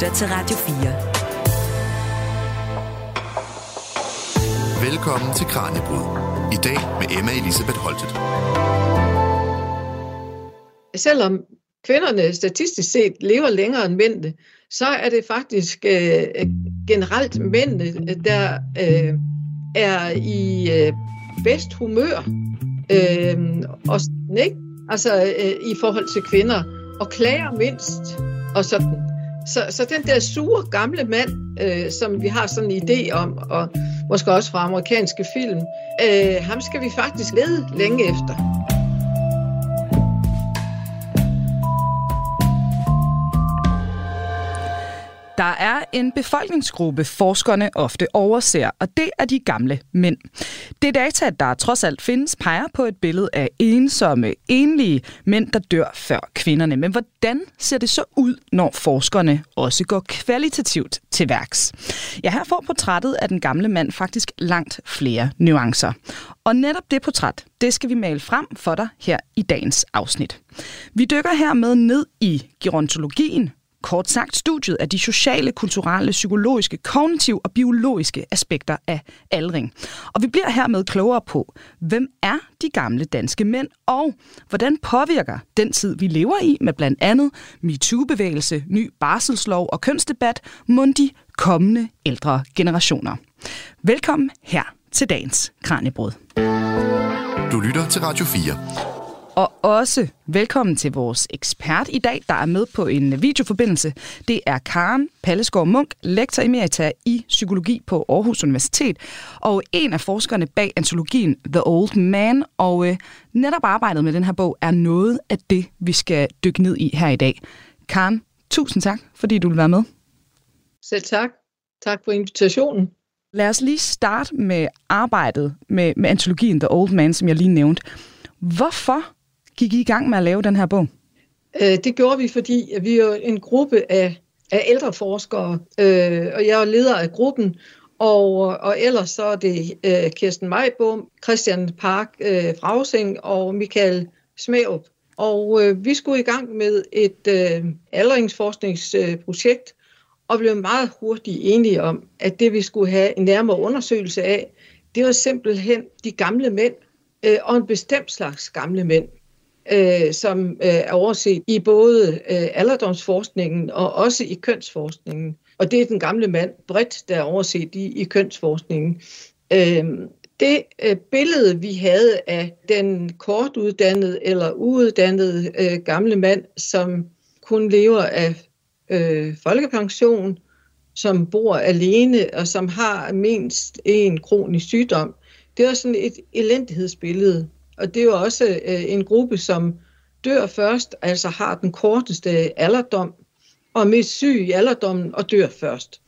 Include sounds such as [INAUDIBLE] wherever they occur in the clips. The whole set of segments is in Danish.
lytter til Radio 4. Velkommen til Kranjebrud. I dag med Emma Elisabeth Holtet. Selvom kvinderne statistisk set lever længere end mændene, så er det faktisk øh, generelt mændene, der øh, er i øh, bedst humør. Øh, og sådan, ikke? Altså øh, i forhold til kvinder. Og klager mindst. Og sådan. Så, så den der sure gamle mand, øh, som vi har sådan en idé om, og måske også fra amerikanske film, øh, ham skal vi faktisk lede længe efter. Der er en befolkningsgruppe, forskerne ofte overser, og det er de gamle mænd. Det data, der trods alt findes, peger på et billede af ensomme, enlige mænd, der dør før kvinderne. Men hvordan ser det så ud, når forskerne også går kvalitativt til værks? Ja, her får portrættet af den gamle mand faktisk langt flere nuancer. Og netop det portræt, det skal vi male frem for dig her i dagens afsnit. Vi dykker hermed ned i gerontologien, Kort sagt studiet af de sociale, kulturelle, psykologiske, kognitive og biologiske aspekter af aldring. Og vi bliver hermed klogere på, hvem er de gamle danske mænd, og hvordan påvirker den tid, vi lever i, med blandt andet MeToo-bevægelse, ny barselslov og kønsdebat, mund de kommende ældre generationer. Velkommen her til dagens Kranjebrud. Du lytter til Radio 4. Og også velkommen til vores ekspert i dag, der er med på en videoforbindelse. Det er Karen Pallesgaard Munk, lektor emerita i psykologi på Aarhus Universitet, og en af forskerne bag antologien The Old Man. Og øh, netop arbejdet med den her bog er noget af det, vi skal dykke ned i her i dag. Karen, tusind tak, fordi du vil være med. Selv tak. Tak for invitationen. Lad os lige starte med arbejdet med, med antologien The Old Man, som jeg lige nævnte. Hvorfor gik I i gang med at lave den her bog? Øh, det gjorde vi, fordi vi er en gruppe af, af ældre forskere, øh, og jeg er leder af gruppen, og, og ellers så er det øh, Kirsten Majbom, Christian Park øh, Frausing og Michael Smærup. Og øh, vi skulle i gang med et øh, aldringsforskningsprojekt, og blev meget hurtigt enige om, at det vi skulle have en nærmere undersøgelse af, det var simpelthen de gamle mænd, øh, og en bestemt slags gamle mænd øh, som øh, er overset i både øh, alderdomsforskningen og også i kønsforskningen. Og det er den gamle mand bredt, der er overset i, i kønsforskningen. Øh, det øh, billede, vi havde af den kortuddannede eller uuddannede øh, gamle mand, som kun lever af øh, folkepension, som bor alene og som har mindst en kronisk sygdom, det er sådan et elendighedsbillede og det er jo også øh, en gruppe, som dør først, altså har den korteste alderdom, og er mest syg i alderdommen og dør først.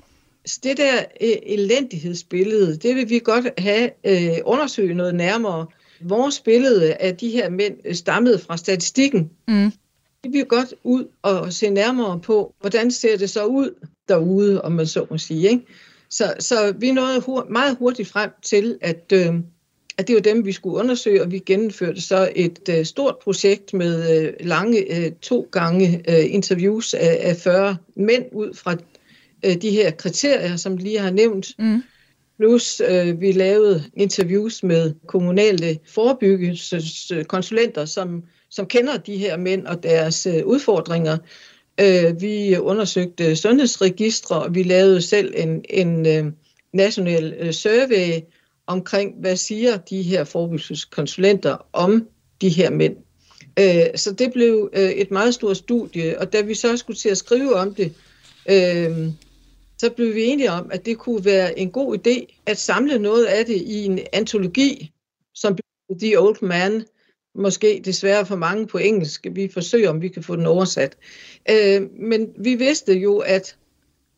Så det der øh, elendighedsbillede, det vil vi godt have øh, undersøgt noget nærmere. Vores billede af de her mænd øh, stammede fra statistikken. Mm. Det vil godt ud og se nærmere på, hvordan ser det så ud derude, om man så må sige. Ikke? Så, så vi nåede hur- meget hurtigt frem til, at øh, at det var dem, vi skulle undersøge, og vi gennemførte så et øh, stort projekt med øh, lange øh, to gange øh, interviews af, af 40 mænd ud fra øh, de her kriterier, som lige har nævnt. Mm. Plus øh, vi lavede interviews med kommunale forebyggelseskonsulenter, som, som kender de her mænd og deres øh, udfordringer. Øh, vi undersøgte sundhedsregistre, og vi lavede selv en, en øh, national øh, survey, omkring, hvad siger de her forebyggelseskonsulenter om de her mænd. Øh, så det blev øh, et meget stort studie, og da vi så skulle til at skrive om det, øh, så blev vi enige om, at det kunne være en god idé at samle noget af det i en antologi, som The Old Man, måske desværre for mange på engelsk. Vi forsøger, om vi kan få den oversat. Øh, men vi vidste jo, at,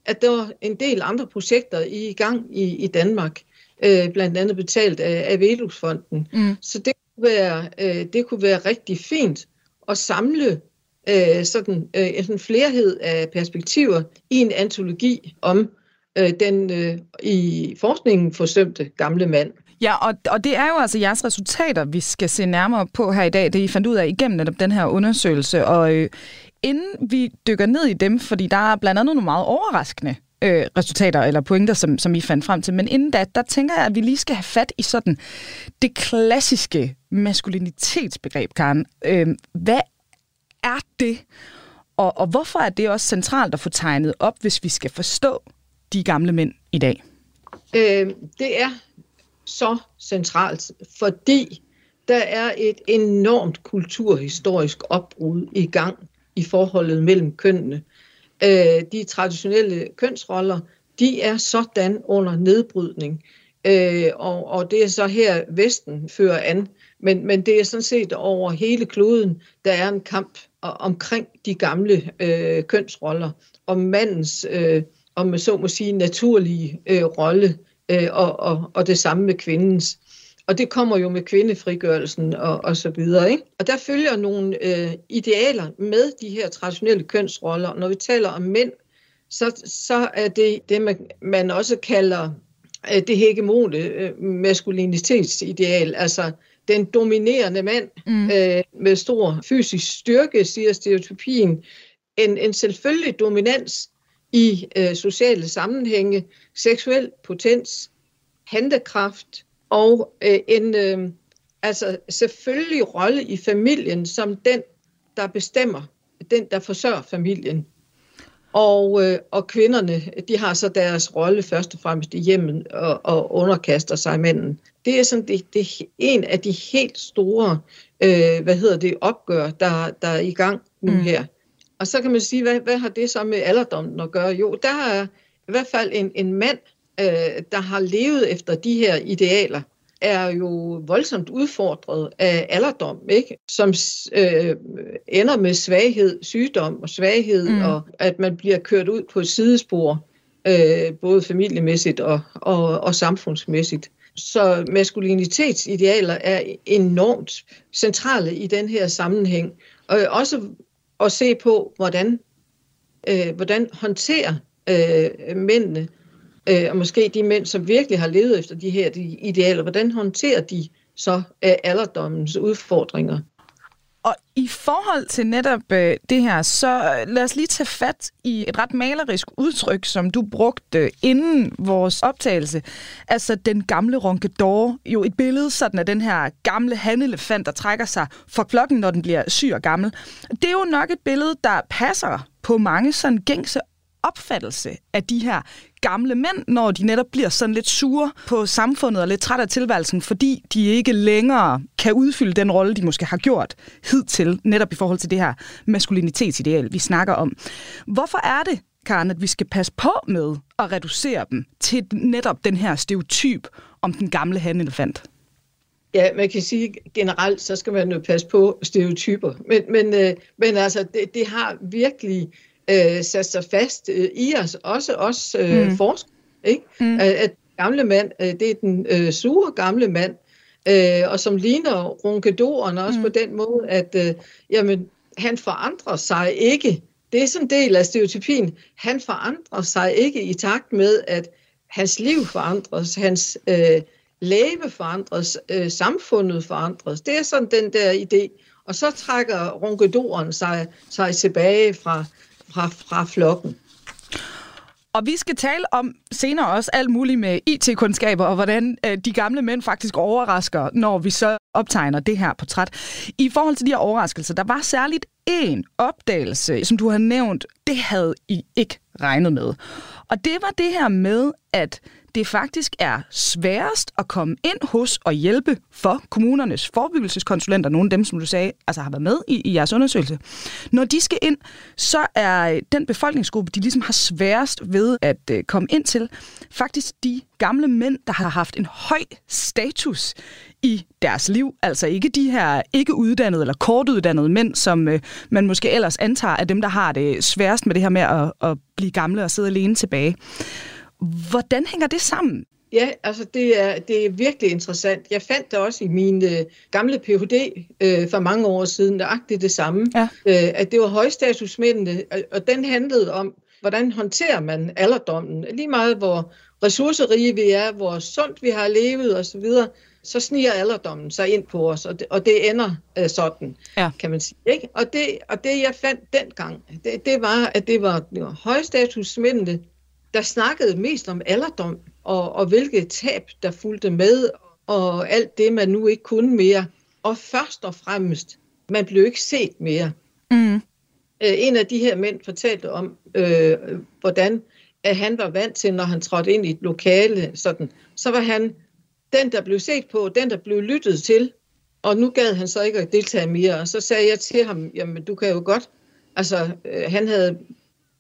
at der var en del andre projekter i gang i, i Danmark øh, blandt andet betalt af, af Velusfonden. Mm. Så det kunne, være, øh, det kunne være rigtig fint at samle øh, sådan øh, en flerhed af perspektiver i en antologi om øh, den øh, i forskningen forsømte gamle mand. Ja, og, og det er jo altså jeres resultater, vi skal se nærmere på her i dag. Det I fandt ud af igennem netop den her undersøgelse. Og øh, inden vi dykker ned i dem, fordi der er blandt andet nogle meget overraskende øh, resultater eller pointer, som, som I fandt frem til. Men inden da, der tænker jeg, at vi lige skal have fat i sådan det klassiske maskulinitetsbegreb, Karen. Øh, hvad er det? Og, og hvorfor er det også centralt at få tegnet op, hvis vi skal forstå de gamle mænd i dag? Øh, det er så centralt, fordi der er et enormt kulturhistorisk opbrud i gang i forholdet mellem kønnene. Øh, de traditionelle kønsroller, de er sådan under nedbrydning. Øh, og, og det er så her, Vesten fører an. Men, men det er sådan set over hele kloden, der er en kamp omkring de gamle øh, kønsroller, om mandens, øh, om man så må sige, naturlige øh, rolle, øh, og, og, og det samme med kvindens. Og det kommer jo med kvindefrigørelsen og, og så videre. Ikke? Og der følger nogle øh, idealer med de her traditionelle kønsroller. Når vi taler om mænd, så, så er det det, man, man også kalder øh, det hegemone øh, maskulinitetsideal. Altså den dominerende mand mm. øh, med stor fysisk styrke, siger stereotypien. En, en selvfølgelig dominans i øh, sociale sammenhænge, seksuel potens, handekraft, og øh, en øh, altså selvfølgelig rolle i familien som den, der bestemmer, den, der forsørger familien. Og, øh, og kvinderne, de har så deres rolle først og fremmest i hjemmet og, og underkaster sig manden. Det er sådan det, det en af de helt store, øh, hvad hedder det, opgør, der, der er i gang nu mm. her. Og så kan man sige, hvad, hvad har det så med alderdommen at gøre? Jo, der er i hvert fald en, en mand, øh, der har levet efter de her idealer, er jo voldsomt udfordret af alderdom, ikke? som øh, ender med svaghed, sygdom og svaghed, mm. og at man bliver kørt ud på et sidespor, øh, både familiemæssigt og, og, og samfundsmæssigt. Så maskulinitetsidealer er enormt centrale i den her sammenhæng. Og også at se på, hvordan, øh, hvordan håndterer øh, mændene øh, og måske de mænd, som virkelig har levet efter de her de idealer, hvordan håndterer de så øh, alderdommens udfordringer? Og i forhold til netop øh, det her, så øh, lad os lige tage fat i et ret malerisk udtryk, som du brugte øh, inden vores optagelse. Altså den gamle ronkedor. Jo et billede sådan af den her gamle hanelefant, der trækker sig for klokken, når den bliver syg og gammel. Det er jo nok et billede, der passer på mange sådan gængse opfattelse af de her gamle mænd, når de netop bliver sådan lidt sure på samfundet og lidt træt af tilværelsen, fordi de ikke længere kan udfylde den rolle, de måske har gjort hidtil, netop i forhold til det her maskulinitetsideal, vi snakker om. Hvorfor er det, Karen, at vi skal passe på med at reducere dem til netop den her stereotyp om den gamle hanelefant? Ja, man kan sige generelt, så skal man jo passe på stereotyper. Men, men, øh, men altså, det, det har virkelig øh, sat sig fast øh, i os, også os øh, mm. forskere, ikke? Mm. At gamle mand, øh, det er den øh, sure gamle mand, øh, og som ligner runkedoren også mm. på den måde, at øh, jamen, han forandrer sig ikke. Det er sådan en del af stereotypien. Han forandrer sig ikke i takt med, at hans liv forandres, hans øh, læge forandres, øh, samfundet forandres. Det er sådan den der idé. Og så trækker runkedoren sig, sig tilbage fra, fra, fra flokken. Og vi skal tale om senere også alt muligt med IT-kundskaber, og hvordan øh, de gamle mænd faktisk overrasker, når vi så optegner det her portræt. I forhold til de her overraskelser, der var særligt en opdagelse, som du har nævnt, det havde I ikke regnet med. Og det var det her med, at det faktisk er sværest at komme ind hos og hjælpe for kommunernes forebyggelseskonsulenter, nogle af dem, som du sagde, altså har været med i, i jeres undersøgelse. Når de skal ind, så er den befolkningsgruppe, de ligesom har sværest ved at øh, komme ind til, faktisk de gamle mænd, der har haft en høj status i deres liv. Altså ikke de her ikke uddannede eller kortuddannede mænd, som øh, man måske ellers antager er dem, der har det sværest med det her med at, at blive gamle og sidde alene tilbage. Hvordan hænger det sammen? Ja, altså det er, det er virkelig interessant. Jeg fandt det også i min øh, gamle Ph.D. Øh, for mange år siden, nøjagtigt det samme, ja. øh, at det var højstatusmændene, og den handlede om, hvordan håndterer man alderdommen. Lige meget, hvor ressourcerige vi er, hvor sundt vi har levet osv., så, så sniger alderdommen sig ind på os, og det, og det ender øh, sådan, ja. kan man sige. Ikke? Og, det, og det, jeg fandt dengang, det, det var, at det var, det var højstatusmændene, der snakkede mest om alderdom, og, og hvilket tab, der fulgte med, og alt det, man nu ikke kunne mere. Og først og fremmest, man blev ikke set mere. Mm. En af de her mænd fortalte om, øh, hvordan at han var vant til, når han trådte ind i et lokale, sådan, så var han den, der blev set på, den, der blev lyttet til, og nu gad han så ikke at deltage mere, og så sagde jeg til ham, jamen du kan jo godt, altså øh, han havde,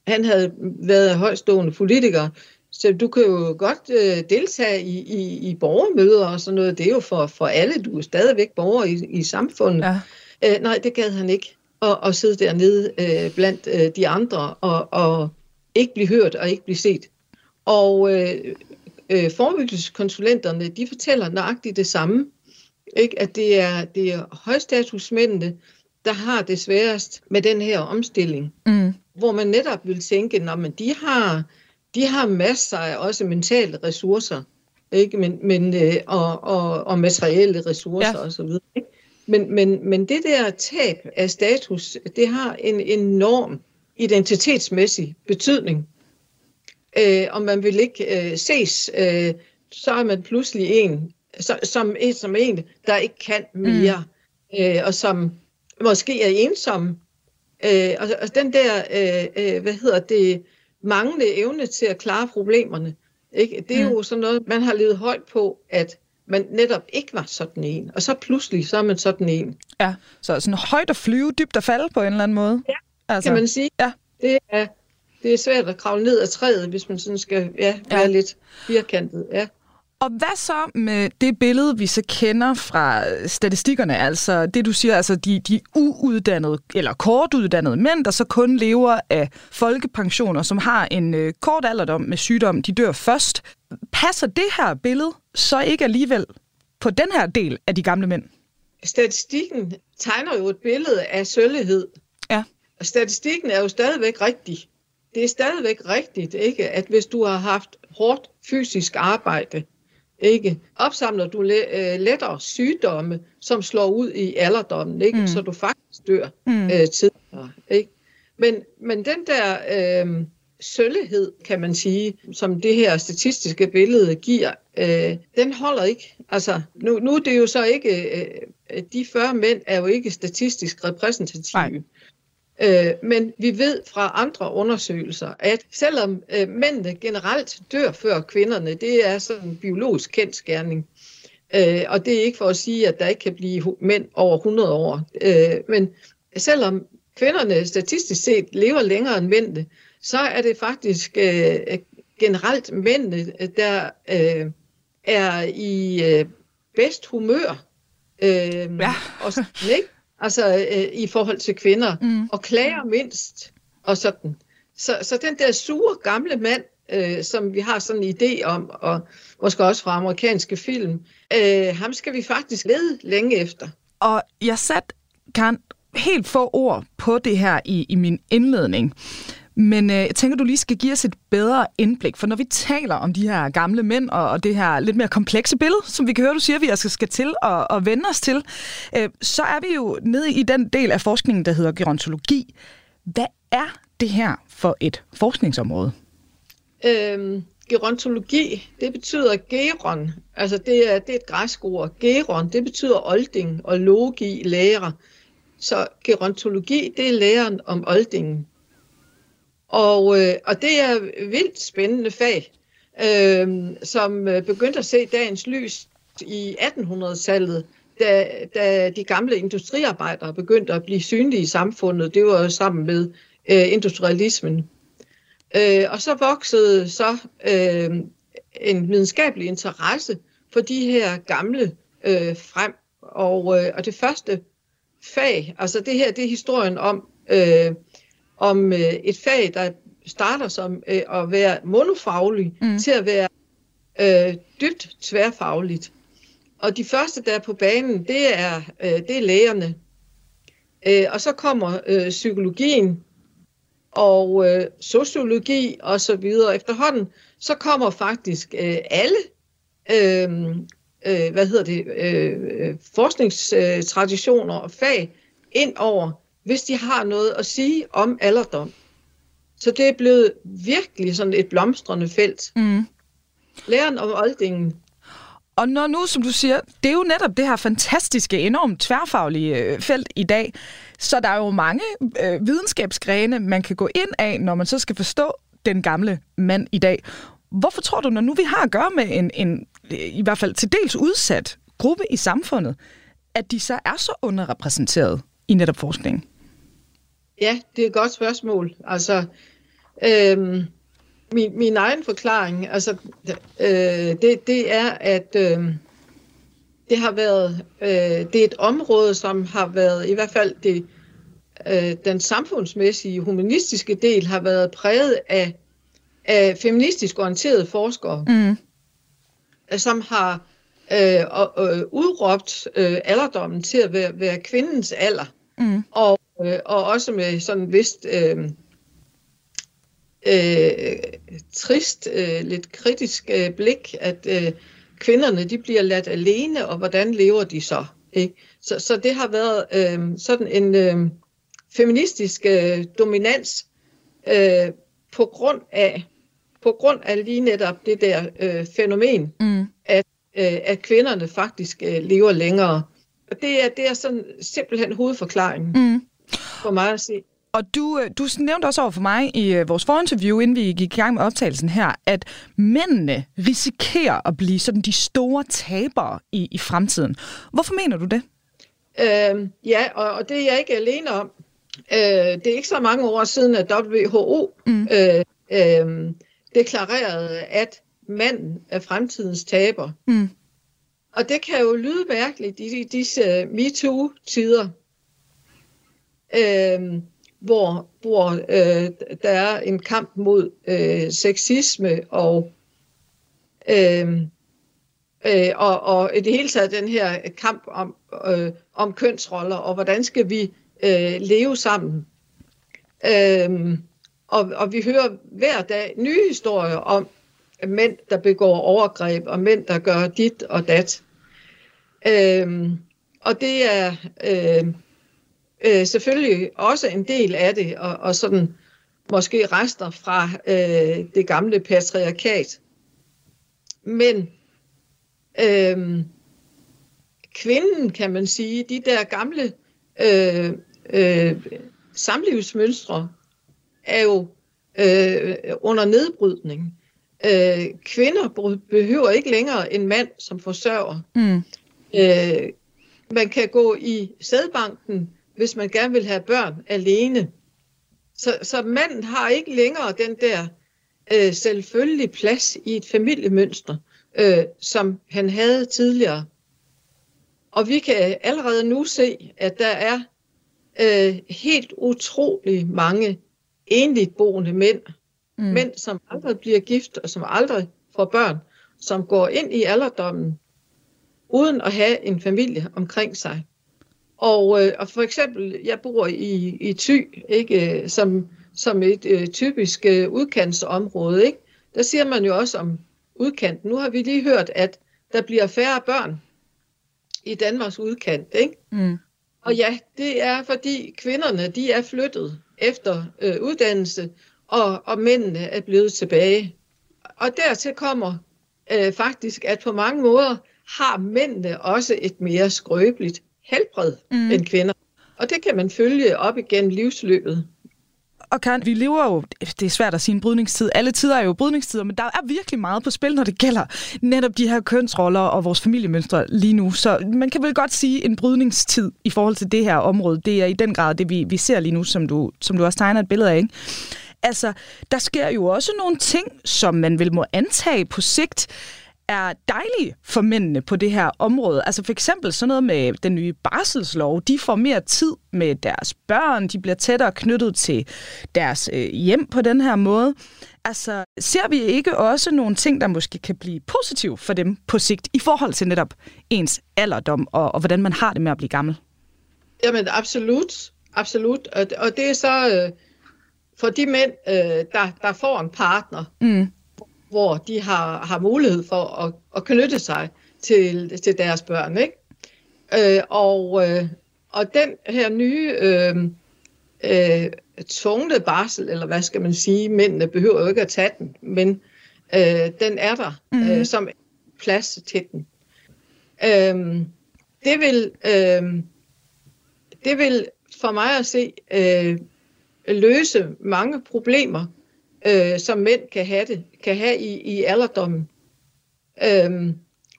han havde været højstående politiker, så du kan jo godt øh, deltage i, i, i borgermøder og sådan noget, det er jo for, for alle, du er stadigvæk borger i, i samfundet. Ja. Øh, nej, det gad han ikke, at, at sidde dernede øh, blandt øh, de andre og, og ikke blive hørt og ikke blive set. Og øh, øh, forebyggelseskonsulenterne, de fortæller nøjagtigt det samme. Ikke? At det er, det er højstatusmændene, der har det sværest med den her omstilling. Mm. Hvor man netop vil tænke, når de har, de har masser af også mentale ressourcer, ikke? Men, men, øh, og, og, og materielle ressourcer ja. osv. Men, men, men det der tab af status, det har en enorm identitetsmæssig betydning. Øh, og man vil ikke øh, ses, øh, så er man pludselig en, så, som, en, som en, der ikke kan mere, mm. øh, og som måske er ensom. Øh, og, og den der, øh, øh, hvad hedder det, manglende evne til at klare problemerne, ikke? det er mm. jo sådan noget, man har levet højt på, at man netop ikke var sådan en. Og så pludselig, så er man sådan en. Ja, så sådan højt at flyve, dybt at falde på en eller anden måde. Ja, altså, kan man sige. Ja. Det er, det er svært at kravle ned ad træet, hvis man sådan skal ja, være ja. lidt firkantet. Ja. Og hvad så med det billede, vi så kender fra statistikkerne, altså det du siger, altså de, de uuddannede eller kortuddannede mænd, der så kun lever af folkepensioner, som har en øh, kort alderdom med sygdom, de dør først. Passer det her billede så ikke alligevel på den her del af de gamle mænd? Statistikken tegner jo et billede af søllighed. Ja. Og statistikken er jo stadigvæk rigtig. Det er stadigvæk rigtigt, ikke, at hvis du har haft hårdt fysisk arbejde, ikke, opsamler du øh, lettere sygdomme, som slår ud i alderdommen, ikke, mm. så du faktisk dør mm. øh, tidligere. Ikke? Men, men den der øh, søllighed, kan man sige, som det her statistiske billede giver, øh, den holder ikke. Altså, nu, nu er det jo så ikke, øh, de 40 mænd er jo ikke statistisk repræsentative. Nej. Øh, men vi ved fra andre undersøgelser, at selvom øh, mændene generelt dør før kvinderne, det er sådan en biologisk kendskærning. Øh, og det er ikke for at sige, at der ikke kan blive mænd over 100 år. Øh, men selvom kvinderne statistisk set lever længere end mændene, så er det faktisk øh, generelt mændene, der øh, er i øh, bedst humør. Øh, ja. og sådan, ikke? Altså øh, i forhold til kvinder, mm. og klager mindst, og sådan. Så, så den der sure gamle mand, øh, som vi har sådan en idé om, og måske også fra amerikanske film, øh, ham skal vi faktisk lede længe efter. Og jeg satte kan helt få ord på det her i, i min indledning. Men øh, jeg tænker, du lige skal give os et bedre indblik, for når vi taler om de her gamle mænd og, og det her lidt mere komplekse billede, som vi kan høre, du siger, vi skal, skal til at, og vende os til, øh, så er vi jo nede i den del af forskningen, der hedder gerontologi. Hvad er det her for et forskningsområde? Øhm, gerontologi, det betyder geron. Altså det er, det er et græsk ord. Geron, det betyder olding, og logi, lærer. Så gerontologi, det er læren om oldingen. Og, øh, og det er vildt spændende fag, øh, som øh, begyndte at se dagens lys i 1800-tallet, da, da de gamle industriarbejdere begyndte at blive synlige i samfundet. Det var jo sammen med øh, industrialismen. Øh, og så voksede så øh, en videnskabelig interesse for de her gamle øh, frem. Og, øh, og det første fag, altså det her, det er historien om øh, om øh, et fag, der starter som øh, at være monofaglig, mm. til at være øh, dybt tværfagligt. Og de første, der er på banen, det er, øh, det er lægerne. Øh, og så kommer øh, psykologien og øh, sociologi og så videre. Efterhånden, så kommer faktisk øh, alle øh, øh, hvad hedder det, øh, forskningstraditioner og fag ind over, hvis de har noget at sige om alderdom. Så det er blevet virkelig sådan et blomstrende felt. Mm. Læren om oldingen. Og når nu, som du siger, det er jo netop det her fantastiske, enormt tværfaglige øh, felt i dag, så der er jo mange øh, videnskabsgrene, man kan gå ind af, når man så skal forstå den gamle mand i dag. Hvorfor tror du, når nu vi har at gøre med en, en i hvert fald til dels udsat gruppe i samfundet, at de så er så underrepræsenteret i netop forskningen? Ja, det er et godt spørgsmål. Altså, øhm, min, min egen forklaring, altså, øh, det, det er, at øh, det har været, øh, det er et område, som har været, i hvert fald det, øh, den samfundsmæssige, humanistiske del, har været præget af, af feministisk orienterede forskere, mm. som har øh, øh, udråbt øh, alderdommen til at være, være kvindens alder. Mm. Og, øh, og også med sådan vist øh, øh, trist, øh, lidt kritisk øh, blik, at øh, kvinderne de bliver ladt alene, og hvordan lever de så? Ikke? Så, så det har været øh, sådan en øh, feministisk øh, dominans øh, på grund af på grund af lige netop det der øh, fænomen, mm. at, øh, at kvinderne faktisk øh, lever længere. Og det er, det er sådan simpelthen hovedforklaringen mm. For mig at se. Og du, øh, du nævnte også over for mig i øh, vores forinterview, inden vi gik i gang med optagelsen her, at mændene risikerer at blive sådan de store tabere i, i fremtiden. Hvorfor mener du det? Øh, ja, og, og det er jeg ikke alene om. Øh, det er ikke så mange år siden, at WHO mm. øh, øh, deklarerede, at manden er fremtidens taber. Mm. Og det kan jo lyde mærkeligt i disse MeToo-tider. Øh, hvor, hvor øh, der er en kamp mod øh, sexisme og, øh, øh, og, og i det hele taget den her kamp om, øh, om kønsroller, og hvordan skal vi øh, leve sammen. Øh, og, og vi hører hver dag nye historier om mænd, der begår overgreb, og mænd, der gør dit og dat. Øh, og det er... Øh, øh, selvfølgelig også en del af det, og, og sådan måske rester fra øh, det gamle patriarkat. Men øh, kvinden, kan man sige, de der gamle øh, øh, samlivsmønstre, er jo øh, under nedbrydning. Øh, kvinder behøver ikke længere en mand som forsørger. Mm. Øh, man kan gå i sædbanken hvis man gerne vil have børn alene. Så, så manden har ikke længere den der øh, selvfølgelige plads i et familiemønster, øh, som han havde tidligere. Og vi kan allerede nu se, at der er øh, helt utrolig mange enligt boende mænd. Mm. Mænd, som aldrig bliver gift og som aldrig får børn, som går ind i alderdommen uden at have en familie omkring sig. Og, øh, og for eksempel, jeg bor i, i Thy, ikke, som, som et øh, typisk øh, udkantsområde. Ikke? Der siger man jo også om udkant. Nu har vi lige hørt, at der bliver færre børn i Danmarks udkant. Ikke? Mm. Og ja, det er fordi kvinderne de er flyttet efter øh, uddannelse, og, og mændene er blevet tilbage. Og dertil kommer øh, faktisk, at på mange måder har mændene også et mere skrøbeligt helbred mm. end kvinder. Og det kan man følge op igennem livsløbet. Og Karen, vi lever jo, det er svært at sige en brydningstid, alle tider er jo brydningstider, men der er virkelig meget på spil, når det gælder netop de her kønsroller og vores familiemønstre lige nu. Så man kan vel godt sige en brydningstid i forhold til det her område. Det er i den grad det, vi, vi ser lige nu, som du, som du også tegner et billede af. Ikke? Altså, der sker jo også nogle ting, som man vil må antage på sigt, er dejlige for mændene på det her område. Altså for eksempel sådan noget med den nye barselslov. De får mere tid med deres børn, de bliver tættere knyttet til deres øh, hjem på den her måde. Altså ser vi ikke også nogle ting, der måske kan blive positive for dem på sigt i forhold til netop ens alderdom og, og hvordan man har det med at blive gammel? Jamen absolut, absolut. Og, og det er så øh, for de mænd, øh, der, der får en partner, mm hvor de har, har mulighed for at, at knytte sig til, til deres børn. Ikke? Øh, og, øh, og den her nye øh, øh, tvungne barsel, eller hvad skal man sige, mændene behøver jo ikke at tage den, men øh, den er der mm. øh, som plads til den. Øh, det vil øh, det vil for mig at se øh, løse mange problemer, øh, som mænd kan have, det, kan have i, i alderdommen. Øh,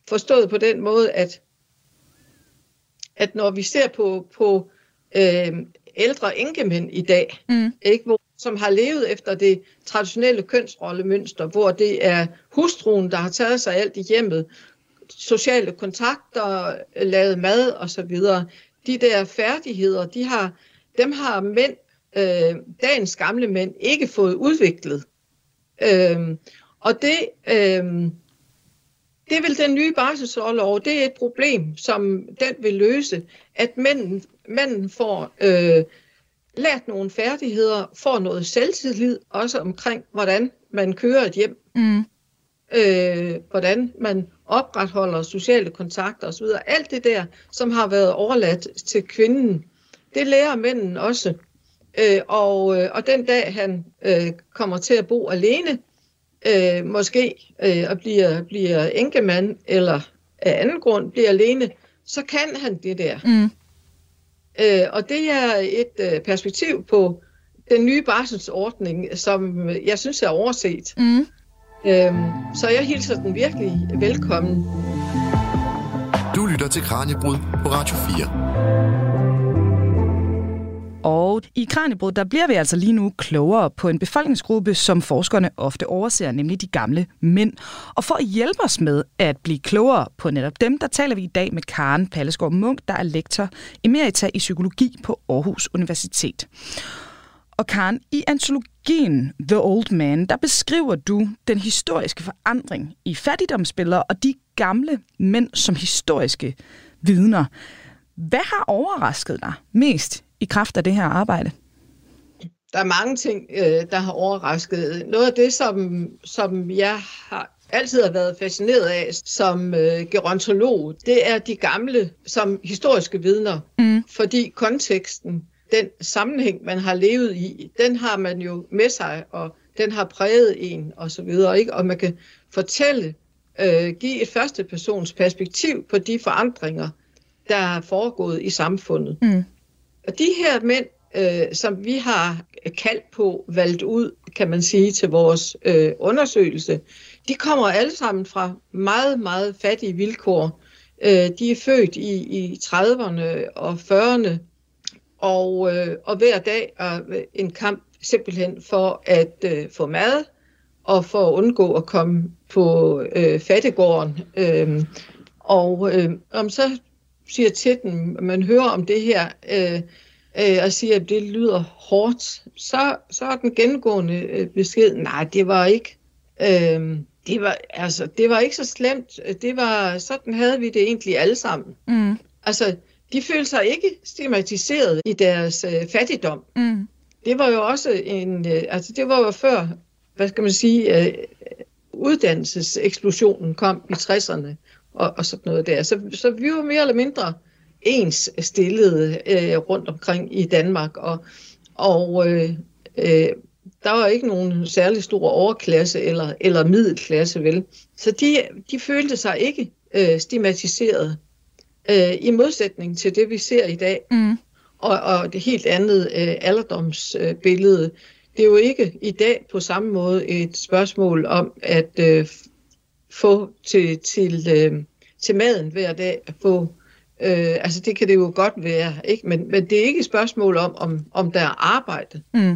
forstået på den måde, at, at når vi ser på, på øh, ældre enkemænd i dag, mm. ikke, hvor, som har levet efter det traditionelle kønsrollemønster, hvor det er hustruen, der har taget sig alt i hjemmet, sociale kontakter, lavet mad osv. De der færdigheder, de har, dem har mænd, øh, dagens gamle mænd, ikke fået udviklet. Øh, og det, øh, det vil den nye barselsårlov, det er et problem, som den vil løse, at mænden, mænden får øh, lært nogle færdigheder, får noget selvtillid, også omkring, hvordan man kører et hjem, mm. øh, hvordan man opretholder sociale kontakter osv. Alt det der, som har været overladt til kvinden, det lærer mænden også. Øh, og, øh, og den dag, han øh, kommer til at bo alene, øh, måske øh, og bliver, bliver enkemand, eller af anden grund bliver alene, så kan han det der. Mm. Øh, og det er et øh, perspektiv på den nye barselsordning, som jeg synes er overset. Mm. Øh, så jeg hilser den virkelig velkommen. Du lytter til Kranjebrud på Radio 4. Og i Kranjebrud, der bliver vi altså lige nu klogere på en befolkningsgruppe, som forskerne ofte overser, nemlig de gamle mænd. Og for at hjælpe os med at blive klogere på netop dem, der taler vi i dag med Karen Pallesgaard Munk, der er lektor emerita i psykologi på Aarhus Universitet. Og Karen, i antologien The Old Man, der beskriver du den historiske forandring i fattigdomsbilleder og de gamle mænd som historiske vidner. Hvad har overrasket dig mest i kraft af det her arbejde? Der er mange ting, øh, der har overrasket. Noget af det, som, som jeg har altid har været fascineret af som øh, gerontolog, det er de gamle som historiske vidner. Mm. Fordi konteksten, den sammenhæng, man har levet i, den har man jo med sig, og den har præget en, og så videre. Ikke? Og man kan fortælle, øh, give et første persons perspektiv på de forandringer, der er foregået i samfundet. Mm. Og de her mænd, øh, som vi har kaldt på, valgt ud, kan man sige, til vores øh, undersøgelse, de kommer alle sammen fra meget, meget fattige vilkår. Øh, de er født i, i 30'erne og 40'erne, og, øh, og hver dag er en kamp simpelthen for at øh, få mad, og for at undgå at komme på øh, fattegården. Øh, og øh, om så siger til dem, man hører om det her, øh, øh, og siger, at det lyder hårdt, så, så er den gennemgående øh, besked, nej, det var ikke, øh, det var, altså, det var ikke så slemt. Det var, sådan havde vi det egentlig alle sammen. Mm. Altså, de følte sig ikke stigmatiseret i deres øh, fattigdom. Mm. Det var jo også en, øh, altså det var jo før, hvad skal man sige, øh, uddannelseseksplosionen kom i 60'erne og, og sådan noget der. Så, så vi var mere eller mindre ens stillede øh, rundt omkring i Danmark, og, og øh, øh, der var ikke nogen særlig stor overklasse eller, eller middelklasse, vel? Så de, de følte sig ikke øh, stigmatiseret, øh, i modsætning til det, vi ser i dag. Mm. Og, og det helt andet øh, alderdomsbillede. Øh, det er jo ikke i dag på samme måde et spørgsmål om at øh, få til, til, øh, til maden hver dag, at få Øh, altså det kan det jo godt være, ikke? Men, men det er ikke et spørgsmål om, om, om der er arbejde. Mm.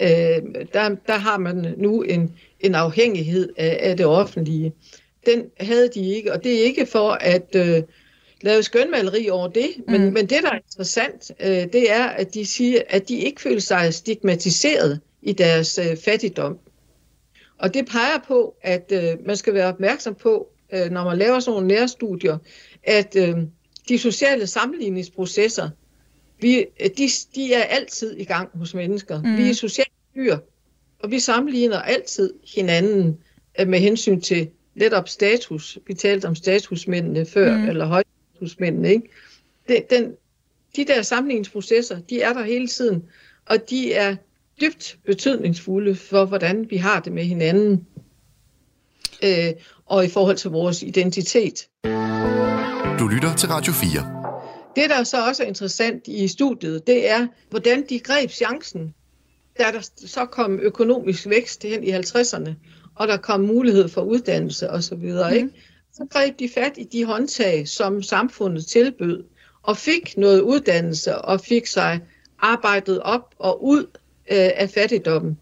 Øh, der, der har man nu en, en afhængighed af, af det offentlige. Den havde de ikke, og det er ikke for at øh, lave skønmaleri over det, men, mm. men det, der er interessant, øh, det er, at de siger, at de ikke føler sig stigmatiseret i deres øh, fattigdom. Og det peger på, at øh, man skal være opmærksom på, øh, når man laver sådan nogle nærstudier, at øh, de sociale sammenligningsprocesser, vi, de, de er altid i gang hos mennesker. Mm. Vi er sociale dyr, og vi sammenligner altid hinanden øh, med hensyn til netop status. Vi talte om statusmændene før, mm. eller højstatusmændene, ikke? Det, den, de der sammenligningsprocesser, de er der hele tiden, og de er dybt betydningsfulde for, hvordan vi har det med hinanden, øh, og i forhold til vores identitet. Du lytter til Radio 4. Det, der så også er interessant i studiet, det er, hvordan de greb chancen, da der så kom økonomisk vækst hen i 50'erne, og der kom mulighed for uddannelse osv., mm. ikke? så greb de fat i de håndtag, som samfundet tilbød, og fik noget uddannelse, og fik sig arbejdet op og ud øh, af fattigdommen.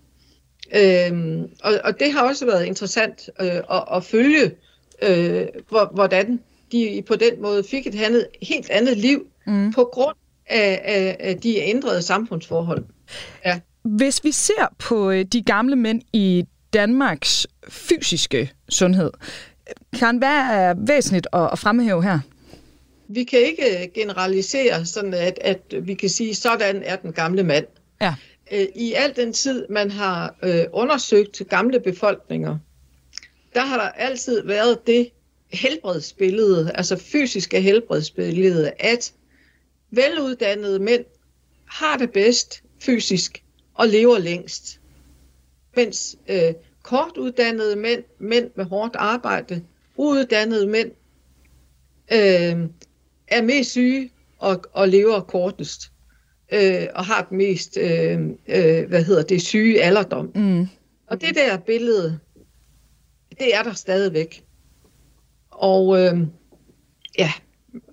Øhm, og, og det har også været interessant øh, at, at følge, øh, hvordan de på den måde fik et andet, helt andet liv mm. på grund af, af, af de ændrede samfundsforhold. Ja. Hvis vi ser på øh, de gamle mænd i Danmarks fysiske sundhed, kan hvad er væsentligt at fremhæve her? Vi kan ikke generalisere sådan, at, at vi kan sige, sådan er den gamle mand. Ja. Øh, I al den tid, man har øh, undersøgt gamle befolkninger, der har der altid været det helbredsbillede, altså fysiske helbredsbillede, at veluddannede mænd har det bedst fysisk og lever længst. Mens øh, kortuddannede mænd, mænd med hårdt arbejde, uuddannede mænd, øh, er mest syge og, og lever kortest. Øh, og har den mest, øh, øh, hvad hedder det, syge alderdom. Mm. Og det der billede, det er der stadigvæk. Og øh, ja,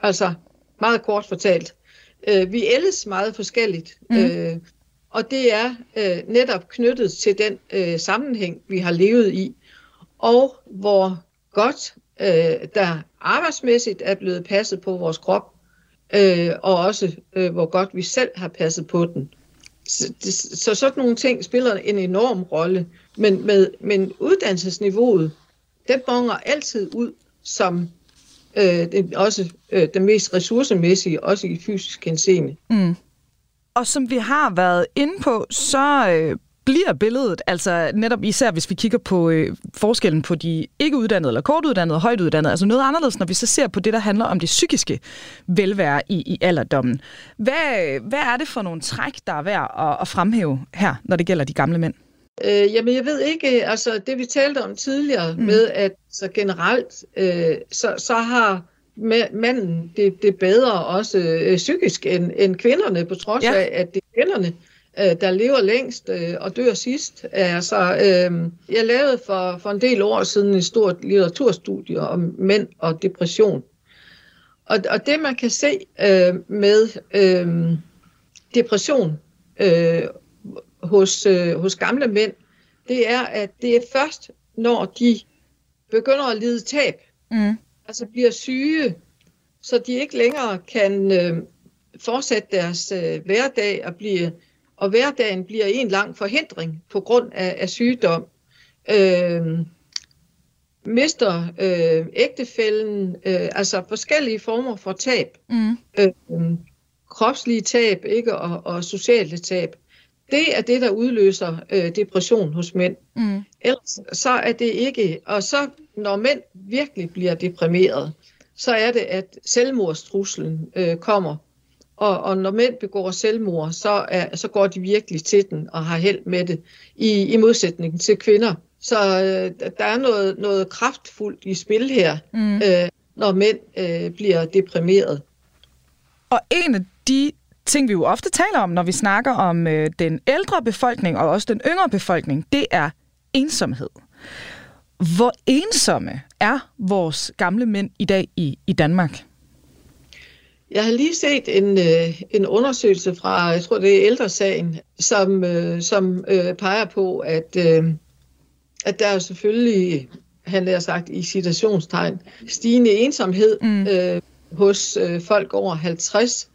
altså meget kort fortalt, øh, vi ældes meget forskelligt. Mm. Øh, og det er øh, netop knyttet til den øh, sammenhæng, vi har levet i, og hvor godt øh, der arbejdsmæssigt er blevet passet på vores krop, øh, og også øh, hvor godt vi selv har passet på den. Så, det, så sådan nogle ting spiller en enorm rolle, men, med, men uddannelsesniveauet, det bonger altid ud som øh, det, også øh, det mest ressourcemæssige, også i fysisk henseende. Mm. Og som vi har været inde på, så øh, bliver billedet, altså netop især hvis vi kigger på øh, forskellen på de ikke uddannede eller kortuddannede og højt uddannede, altså noget anderledes, når vi så ser på det, der handler om det psykiske velvære i, i alderdommen. Hvad, hvad er det for nogle træk, der er værd at, at fremhæve her, når det gælder de gamle mænd? Øh, jamen, jeg ved ikke, altså det vi talte om tidligere mm. med, at så generelt, øh, så, så har manden det, det bedre også øh, psykisk end, end kvinderne, på trods ja. af, at det er kvinderne, øh, der lever længst øh, og dør sidst. Altså, øh, jeg lavede for, for en del år siden et stort litteraturstudie om mænd og depression. Og, og det man kan se øh, med øh, depression øh, hos, øh, hos gamle mænd, det er, at det er først, når de begynder at lide tab, mm. altså bliver syge, så de ikke længere kan øh, fortsætte deres øh, hverdag og blive og hverdagen bliver en lang forhindring på grund af, af sygdom. Øh, mister øh, ægtefælden, øh, altså forskellige former for tab. Mm. Øh, kropslige tab ikke og, og sociale tab. Det er det, der udløser øh, depression hos mænd. Mm. Ellers så er det ikke. Og så når mænd virkelig bliver deprimeret, så er det, at selvmordstruslen øh, kommer. Og, og når mænd begår selvmord, så, er, så går de virkelig til den og har held med det, i, i modsætning til kvinder. Så øh, der er noget, noget kraftfuldt i spil her, mm. øh, når mænd øh, bliver deprimeret. Og en af de ting, vi jo ofte taler om, når vi snakker om øh, den ældre befolkning og også den yngre befolkning, det er ensomhed. Hvor ensomme er vores gamle mænd i dag i, i Danmark? Jeg har lige set en, øh, en undersøgelse fra, jeg tror det er ældresagen, som, øh, som øh, peger på, at, øh, at der er selvfølgelig, han har sagt i citationstegn, stigende ensomhed mm. øh, hos øh, folk over 50.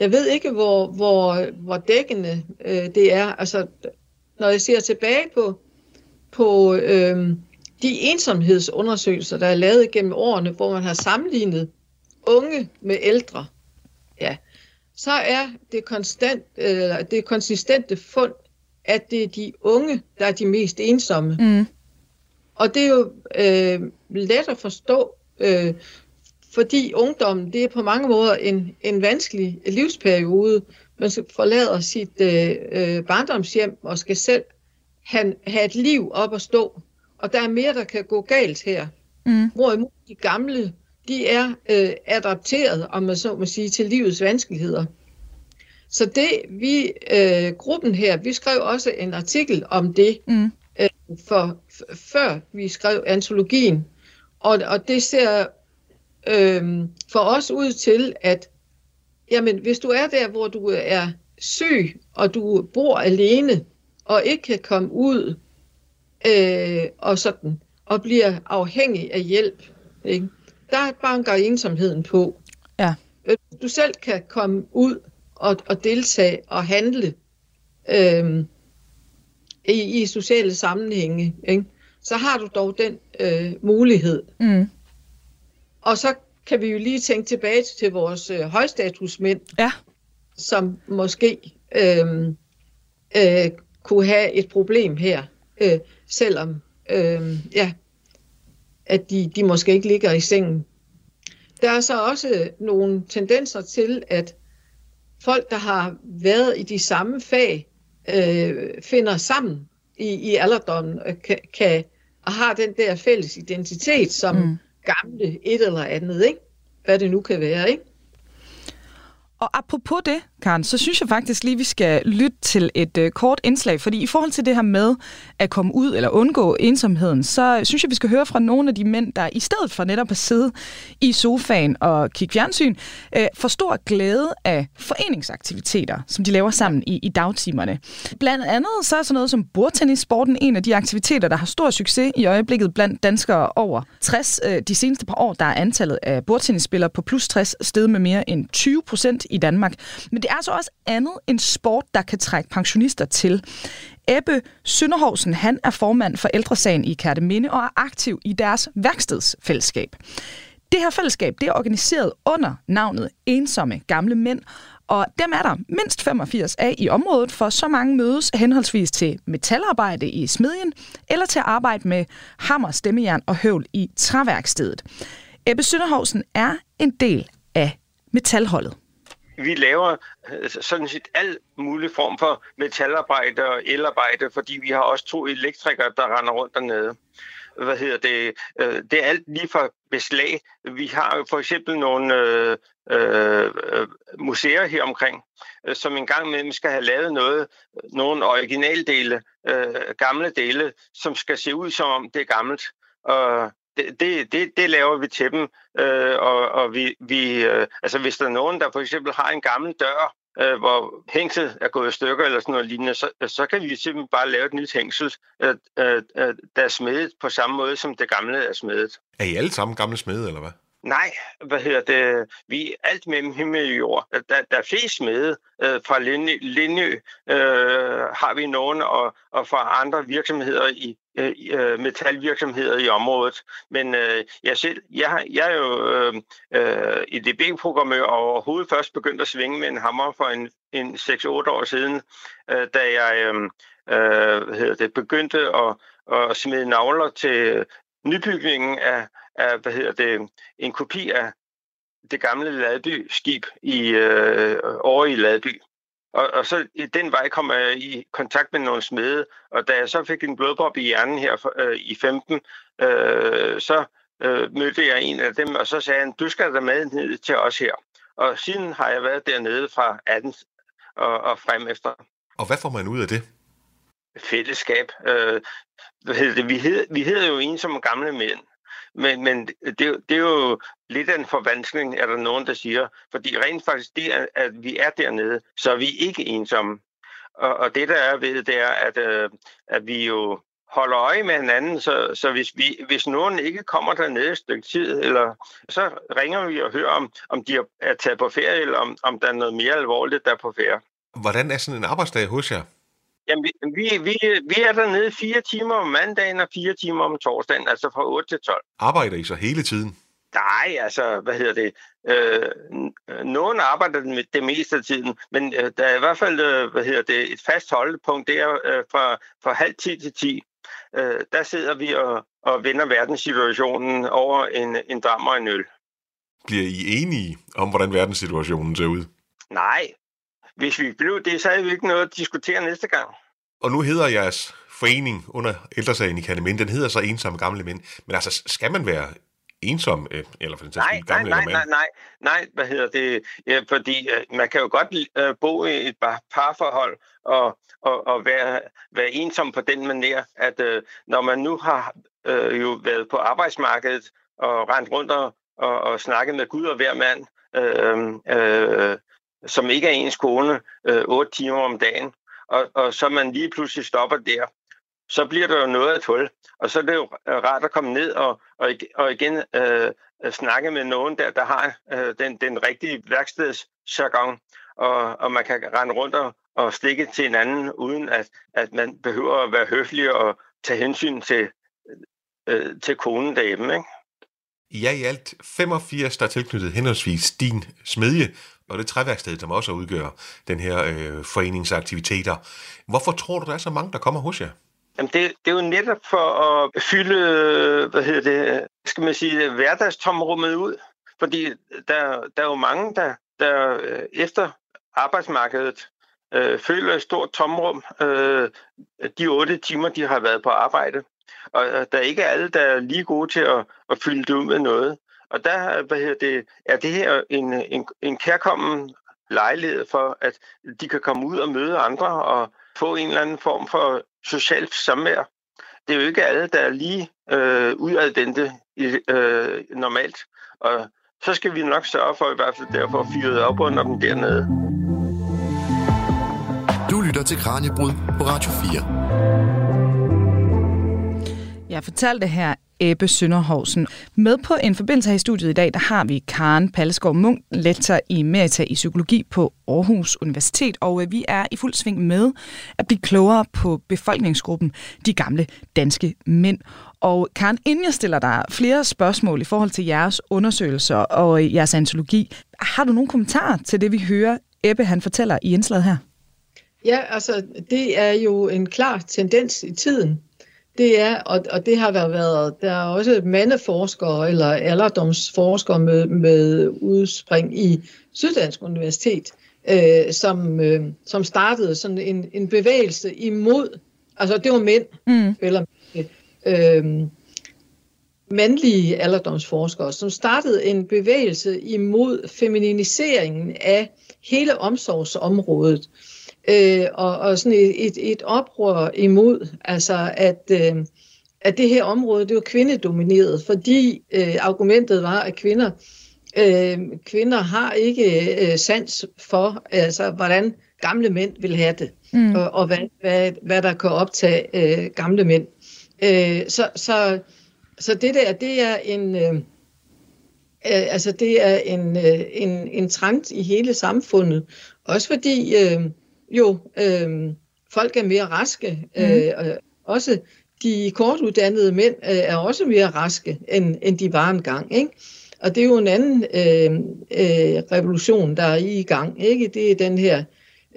Jeg ved ikke, hvor, hvor, hvor dækkende øh, det er. Altså, når jeg ser tilbage på, på øh, de ensomhedsundersøgelser, der er lavet gennem årene, hvor man har sammenlignet unge med ældre, ja, så er det, konstant, øh, det konsistente fund, at det er de unge, der er de mest ensomme. Mm. Og det er jo øh, let at forstå, øh, fordi ungdommen det er på mange måder en, en vanskelig livsperiode. Man forlader sit øh, øh, barndomshjem og skal selv have, have et liv op at stå. Og der er mere, der kan gå galt her. Mm. Hvorimod de gamle, de er øh, adapteret, om man så må sige, til livets vanskeligheder. Så det, vi, øh, gruppen her, vi skrev også en artikel om det, mm. øh, for, før vi skrev antologien. Og, og det ser øh, for os ud til, at jamen, hvis du er der, hvor du er syg, og du bor alene, og ikke kan komme ud, øh, og sådan, og bliver afhængig af hjælp, ikke? Der banker ensomheden på. Ja. Øh, du selv kan komme ud og, og deltage og handle øh, i, i sociale sammenhænge, ikke? så har du dog den øh, mulighed. Mm. Og så kan vi jo lige tænke tilbage til vores øh, højstatusmænd, ja. som måske øh, øh, kunne have et problem her, øh, selvom øh, ja, at de, de måske ikke ligger i sengen. Der er så også nogle tendenser til, at folk, der har været i de samme fag, øh, finder sammen i, i alderdommen og kan, kan, og har den der fælles identitet som mm. gamle et eller andet, ikke? hvad det nu kan være. Ikke? Og apropos det, Karen, så synes jeg faktisk lige, vi skal lytte til et øh, kort indslag, fordi i forhold til det her med at komme ud eller undgå ensomheden, så synes jeg, vi skal høre fra nogle af de mænd, der i stedet for netop at sidde i sofaen og kigge fjernsyn, øh, får stor glæde af foreningsaktiviteter, som de laver sammen i, i dagtimerne. Blandt andet så er sådan noget som bordtennissporten en af de aktiviteter, der har stor succes i øjeblikket blandt danskere over 60. Øh, de seneste par år, der er antallet af bordtennisspillere på plus 60 steget med mere end 20 procent i Danmark. Men det er så også andet end sport, der kan trække pensionister til. Ebbe Sønderhovsen, han er formand for ældresagen i Kærteminde og er aktiv i deres værkstedsfællesskab. Det her fællesskab det er organiseret under navnet Ensomme Gamle Mænd, og dem er der mindst 85 af i området, for så mange mødes henholdsvis til metalarbejde i smedjen, eller til at arbejde med hammer, stemmejern og høvl i træværkstedet. Ebbe Sønderhovsen er en del af metalholdet vi laver øh, sådan set al mulig form for metalarbejde og elarbejde, fordi vi har også to elektrikere, der render rundt dernede. Hvad hedder det? Øh, det er alt lige fra beslag. Vi har jo for eksempel nogle øh, øh, museer her omkring, øh, som en gang imellem skal have lavet noget, nogle originaldele, øh, gamle dele, som skal se ud som om det er gammelt. Og det, det, det, det laver vi til dem, øh, og, og vi, vi øh, altså hvis der er nogen, der for eksempel har en gammel dør, øh, hvor hængsel er gået i stykker eller sådan noget lignende, så, så kan vi simpelthen bare lave et nyt hængsel, øh, øh, øh, der er smedet på samme måde, som det gamle er smedet. Er I alle sammen gamle smede, eller hvad? Nej, hvad hedder det? Vi er alt mellem himmel og jord. Der, der er flest med øh, fra Linje, øh, har vi nogen, og, og fra andre virksomheder i øh, øh metalvirksomheder i området. Men øh, jeg selv, jeg, jeg er jo øh, øh, IDB-programmør og overhovedet først begyndt at svinge med en hammer for en, en 6-8 år siden, øh, da jeg øh, øh, hvad hedder det, begyndte at, at smide navler til nybygningen af er hvad hedder det, en kopi af det gamle Ladby skib i, øh, over i Ladby. Og, og så i den vej kom jeg i kontakt med nogle smede, og da jeg så fik en blodprop i hjernen her for, øh, i 15, øh, så øh, mødte jeg en af dem, og så sagde han, du skal da med ned til os her. Og siden har jeg været dernede fra 18 og, og frem efter. Og hvad får man ud af det? Fællesskab. Øh, hvad hedder det? Vi, hed, vi hedder jo en som gamle mænd. Men, men det, det er jo lidt af en forvanskning, er der nogen, der siger. Fordi rent faktisk det, at vi er dernede, så er vi ikke ensomme. Og, og det, der er ved, det er, at, øh, at vi jo holder øje med hinanden, så, så hvis, vi, hvis nogen ikke kommer dernede et stykke tid, eller, så ringer vi og hører, om, om de er taget på ferie, eller om, om der er noget mere alvorligt, der er på ferie. Hvordan er sådan en arbejdsdag hos jer? Jamen, vi, vi, vi er dernede fire timer om mandagen og fire timer om torsdagen, altså fra 8 til 12. Arbejder I så hele tiden? Nej, altså, hvad hedder det? Øh, nogen arbejder det meste af tiden, men øh, der er i hvert fald, øh, hvad hedder det, et fast holdepunkt, det er øh, fra, fra halv 10 til 10. øh, der sidder vi og, og vender verdenssituationen over en, en dram og en øl. Bliver I enige om, hvordan verdenssituationen ser ud? Nej, hvis vi blev det, så havde vi ikke noget at diskutere næste gang. Og nu hedder jeres forening under ældresagen i Kaneminde, den hedder så Ensomme Gamle Mænd. Men altså, skal man være ensom, øh, eller for den sags Nej, skyld nej, nej, nej, nej, nej, hvad hedder det? Ja, fordi øh, man kan jo godt øh, bo i et par parforhold og, og, og være, være ensom på den manier, at øh, når man nu har øh, jo været på arbejdsmarkedet og rendt rundt og, og, og snakket med Gud og hver mand, øh, øh, som ikke er ens kone, øh, timer om dagen, og, og så man lige pludselig stopper der, så bliver der jo noget af et hul. Og så er det jo rart at komme ned og, og, og igen øh, snakke med nogen der, der har øh, den, den rigtige værkstedsjargon, og, og man kan rende rundt og, og stikke til hinanden, uden at, at man behøver at være høflig og tage hensyn til, øh, til konen derhjemme. Ikke? I er i alt 85, der er tilknyttet henholdsvis din smedje og det træværksted, som også udgør den her øh, foreningsaktiviteter. Hvorfor tror du, der er så mange, der kommer hos jer? Jamen det, det er jo netop for at fylde, hvad hedder det, skal man sige, hverdagstomrummet ud. Fordi der, der er jo mange, der, der øh, efter arbejdsmarkedet øh, føler et stort tomrum øh, de otte timer, de har været på arbejde. Og der er ikke alle, der er lige gode til at, at fylde det ud med noget. Og der hvad hedder det, er det her en, en, en kærkommen lejlighed for, at de kan komme ud og møde andre og få en eller anden form for socialt samvær. Det er jo ikke alle, der er lige øh, udadvendte i, øh, normalt. Og så skal vi nok sørge for i hvert fald derfor at fyre op under dem dernede. Du lytter til Kranjebrud på Radio 4. Jeg fortalte her Ebbe Sønderhovsen. Med på en forbindelse her i studiet i dag, der har vi Karen Palleskov Munk, lektor i Merita i Psykologi på Aarhus Universitet, og øh, vi er i fuld sving med at blive klogere på befolkningsgruppen De Gamle Danske Mænd. Og Karen, inden jeg stiller dig flere spørgsmål i forhold til jeres undersøgelser og øh, jeres antologi, har du nogle kommentarer til det, vi hører Ebbe han fortæller i indslaget her? Ja, altså det er jo en klar tendens i tiden. Det er, og, og det har der været, der er også mandeforskere eller alderdomsforskere med, med udspring i Syddansk Universitet, øh, som, øh, som startede sådan en, en bevægelse imod, altså det var mænd, Mm. eller øh, mandlige alderdomsforskere, som startede en bevægelse imod feminiseringen af hele omsorgsområdet. Øh, og, og sådan et, et, et oprør imod, altså at, øh, at det her område, det var kvindedomineret, fordi øh, argumentet var, at kvinder, øh, kvinder har ikke øh, sans for, altså hvordan gamle mænd vil have det, Mm. og, og hvad, hvad, hvad der kan optage øh, gamle mænd. Øh, så, så, så det der, det er en, øh, øh, altså det er en, øh, en, en trend i hele samfundet. Også fordi øh, jo øh, folk er mere raske. Øh, og også de kortuddannede mænd øh, er også mere raske, end, end de var engang. Ikke? Og det er jo en anden øh, øh, revolution, der er i gang. Ikke? Det er den her,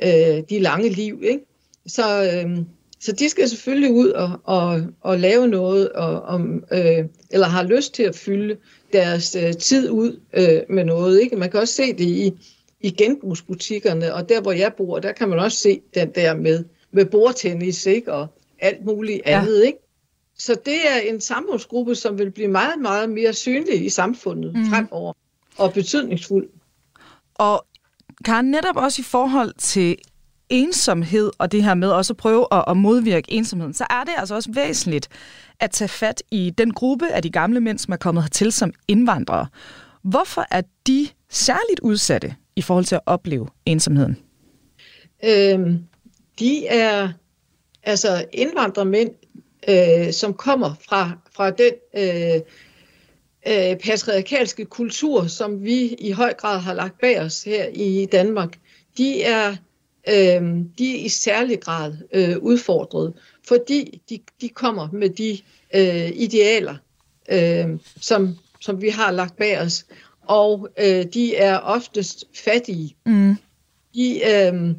øh, de lange liv. Ikke? Så, øh, så de skal selvfølgelig ud og, og, og lave noget, og, om, øh, eller har lyst til at fylde deres øh, tid ud øh, med noget. Ikke? Man kan også se det i, i genbrugsbutikkerne, og der hvor jeg bor, der kan man også se den der med, med bordtennis ikke? og alt muligt Ja. andet. Ikke? Så det er en samfundsgruppe, som vil blive meget, meget mere synlig i samfundet mm. fremover, og betydningsfuld. Og Karen, netop også i forhold til ensomhed og det her med også at prøve at, at modvirke ensomheden, så er det altså også væsentligt at tage fat i den gruppe af de gamle mænd, som er kommet hertil som indvandrere. Hvorfor er de særligt udsatte i forhold til at opleve ensomheden? Øhm, de er altså indvandrermænd, øh, som kommer fra, fra den øh, øh, patriarkalske kultur, som vi i høj grad har lagt bag os her i Danmark. De er, øh, de er i særlig grad øh, udfordret, fordi de, de kommer med de øh, idealer, øh, som, som vi har lagt bag os, og øh, de er oftest fattige Mm. de, øh,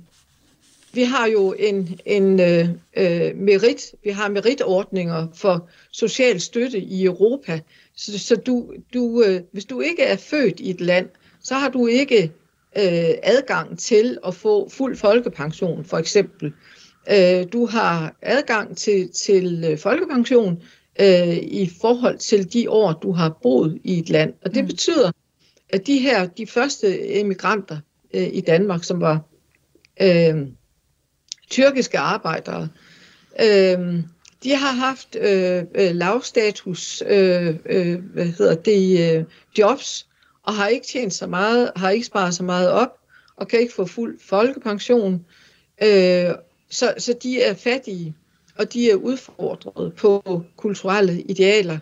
vi har jo en, en øh, øh, merit, vi har meritordninger for social støtte i Europa. Så, så du, du, øh, hvis du ikke er født i et land, så har du ikke øh, adgang til at få fuld folkepension, for eksempel. Øh, du har adgang til, til øh, folkepension øh, i forhold til de år, du har boet i et land. Og det mm. betyder, at de her, de første emigranter øh, i Danmark, som var øh, tyrkiske arbejdere, øh, de har haft øh, øh, lavstatus øh, øh, hvad hedder det, øh, jobs, og har ikke tjent så meget, har ikke sparet så meget op, og kan ikke få fuld folkepension. Øh, så, så de er fattige, og de er udfordret på kulturelle idealer.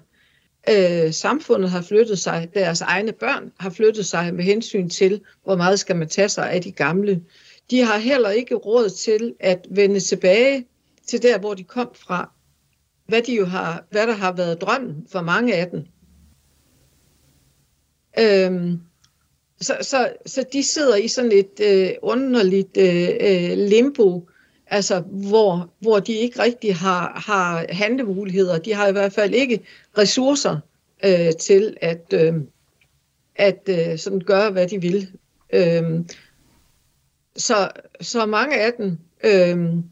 Øh, samfundet har flyttet sig, deres egne børn har flyttet sig med hensyn til, hvor meget skal man tage sig af de gamle. De har heller ikke råd til at vende tilbage til der, hvor de kom fra. Hvad, de jo har, hvad der har været drømmen for mange af dem. Øhm, så, så, så de sidder i sådan et øh, underligt øh, øh, limbo, altså hvor, hvor de ikke rigtig har, har handlemuligheder. De har i hvert fald ikke ressourcer øh, til at, øh, at øh, sådan gøre, hvad de vil. Øh, så, så mange af dem, øh,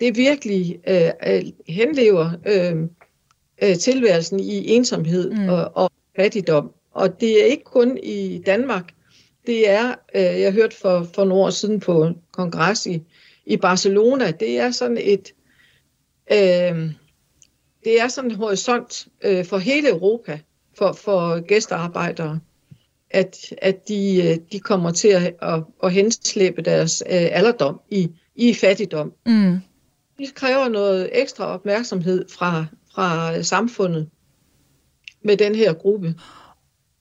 det er virkelig øh, henlever øh, øh, tilværelsen i ensomhed mm. og, og fattigdom. Og det er ikke kun i Danmark. Det er, øh, jeg hørte for, for nogle år siden på kongres i, i Barcelona, det er sådan et, øh, det er sådan en horisont øh, for hele Europa, for, for gæstearbejdere, at, at de, øh, de kommer til at, at, at henslæbe deres øh, alderdom i, i fattigdom. Mm. Det kræver noget ekstra opmærksomhed fra, fra samfundet med den her gruppe.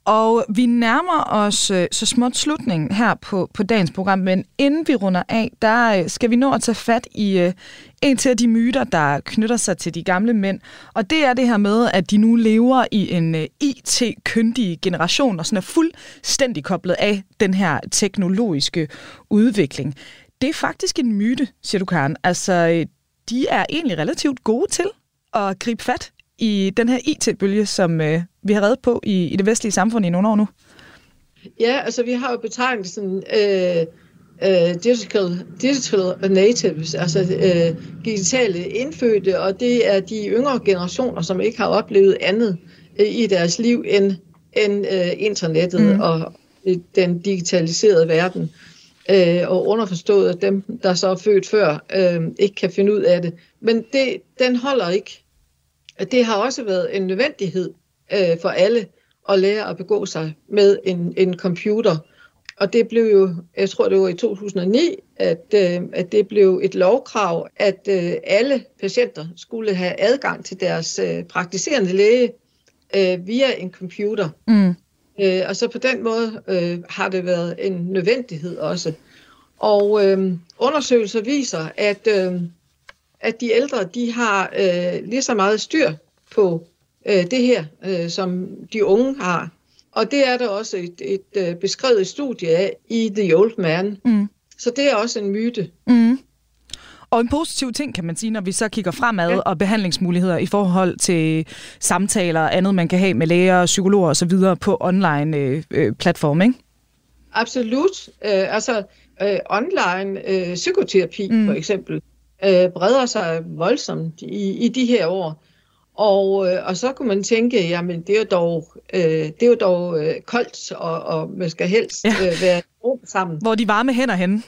Og vi nærmer os øh, så småt slutningen her på, på dagens program, men inden vi runder af, der øh, skal vi nå at tage fat i øh, en til de myter, der knytter sig til de gamle mænd. Og det er det her med, at de nu lever i en øh, IT-kyndig generation, og sådan er fuldstændig koblet af den her teknologiske udvikling. Det er faktisk en myte, siger du, Karen. Altså, øh, de er egentlig relativt gode til at gribe fat i den her IT-bølge, som øh, vi har reddet på i, i det vestlige samfund i nogle år nu? Ja, altså vi har jo betegnet sådan øh, øh, digital, digital natives, altså øh, digitale indfødte, og det er de yngre generationer, som ikke har oplevet andet øh, i deres liv end, end øh, internettet mm. og den digitaliserede verden. Øh, og underforstået, at dem, der så er født før, øh, ikke kan finde ud af det. Men det, den holder ikke det har også været en nødvendighed øh, for alle at lære at begå sig med en, en computer. Og det blev jo, jeg tror det var i 2009, at, øh, at det blev et lovkrav, at øh, alle patienter skulle have adgang til deres øh, praktiserende læge øh, via en computer. Mm. Øh, og så på den måde øh, har det været en nødvendighed også. Og øh, undersøgelser viser, at øh, at de ældre de har øh, lige så meget styr på øh, det her, øh, som de unge har. Og det er der også et, et, øh, beskrevet studie af i The Old Man. Mm. Så det er også en myte. Mm. Og en positiv ting, kan man sige, når vi så kigger fremad ja. og behandlingsmuligheder i forhold til samtaler og andet, man kan have med læger, psykologer osv. på online øh, øh, platform, ikke? Absolut. Øh, altså øh, online øh, psykoterapi mm. for eksempel, øh, breder sig voldsomt i, i de her år. Og, øh, og så kunne man tænke, jamen det er jo dog, øh, det er jo dog øh, koldt, og, og man skal helst ja. øh, være sammen. Hvor de varme hænder henne.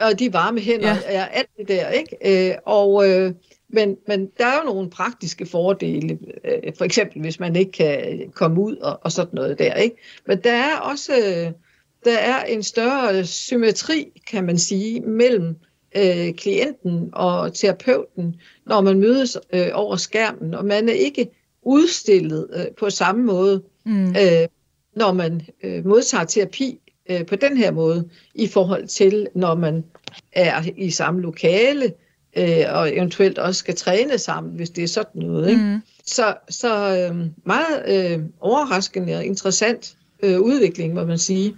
Og de varme hænder ja. er alt det der, ikke? Øh, og, øh, men, men der er jo nogle praktiske fordele, øh, for eksempel hvis man ikke kan komme ud og, og sådan noget der, ikke? Men der er også øh, der er en større symmetri, kan man sige, mellem øh, klienten og terapeuten, når man mødes øh, over skærmen, og man er ikke udstillet øh, på samme måde, mm. øh, når man øh, modtager terapi øh, på den her måde, i forhold til når man er i samme lokale, øh, og eventuelt også skal træne sammen, hvis det er sådan noget. Ikke? Mm. Så, så øh, meget øh, overraskende og interessant øh, udvikling, må man sige.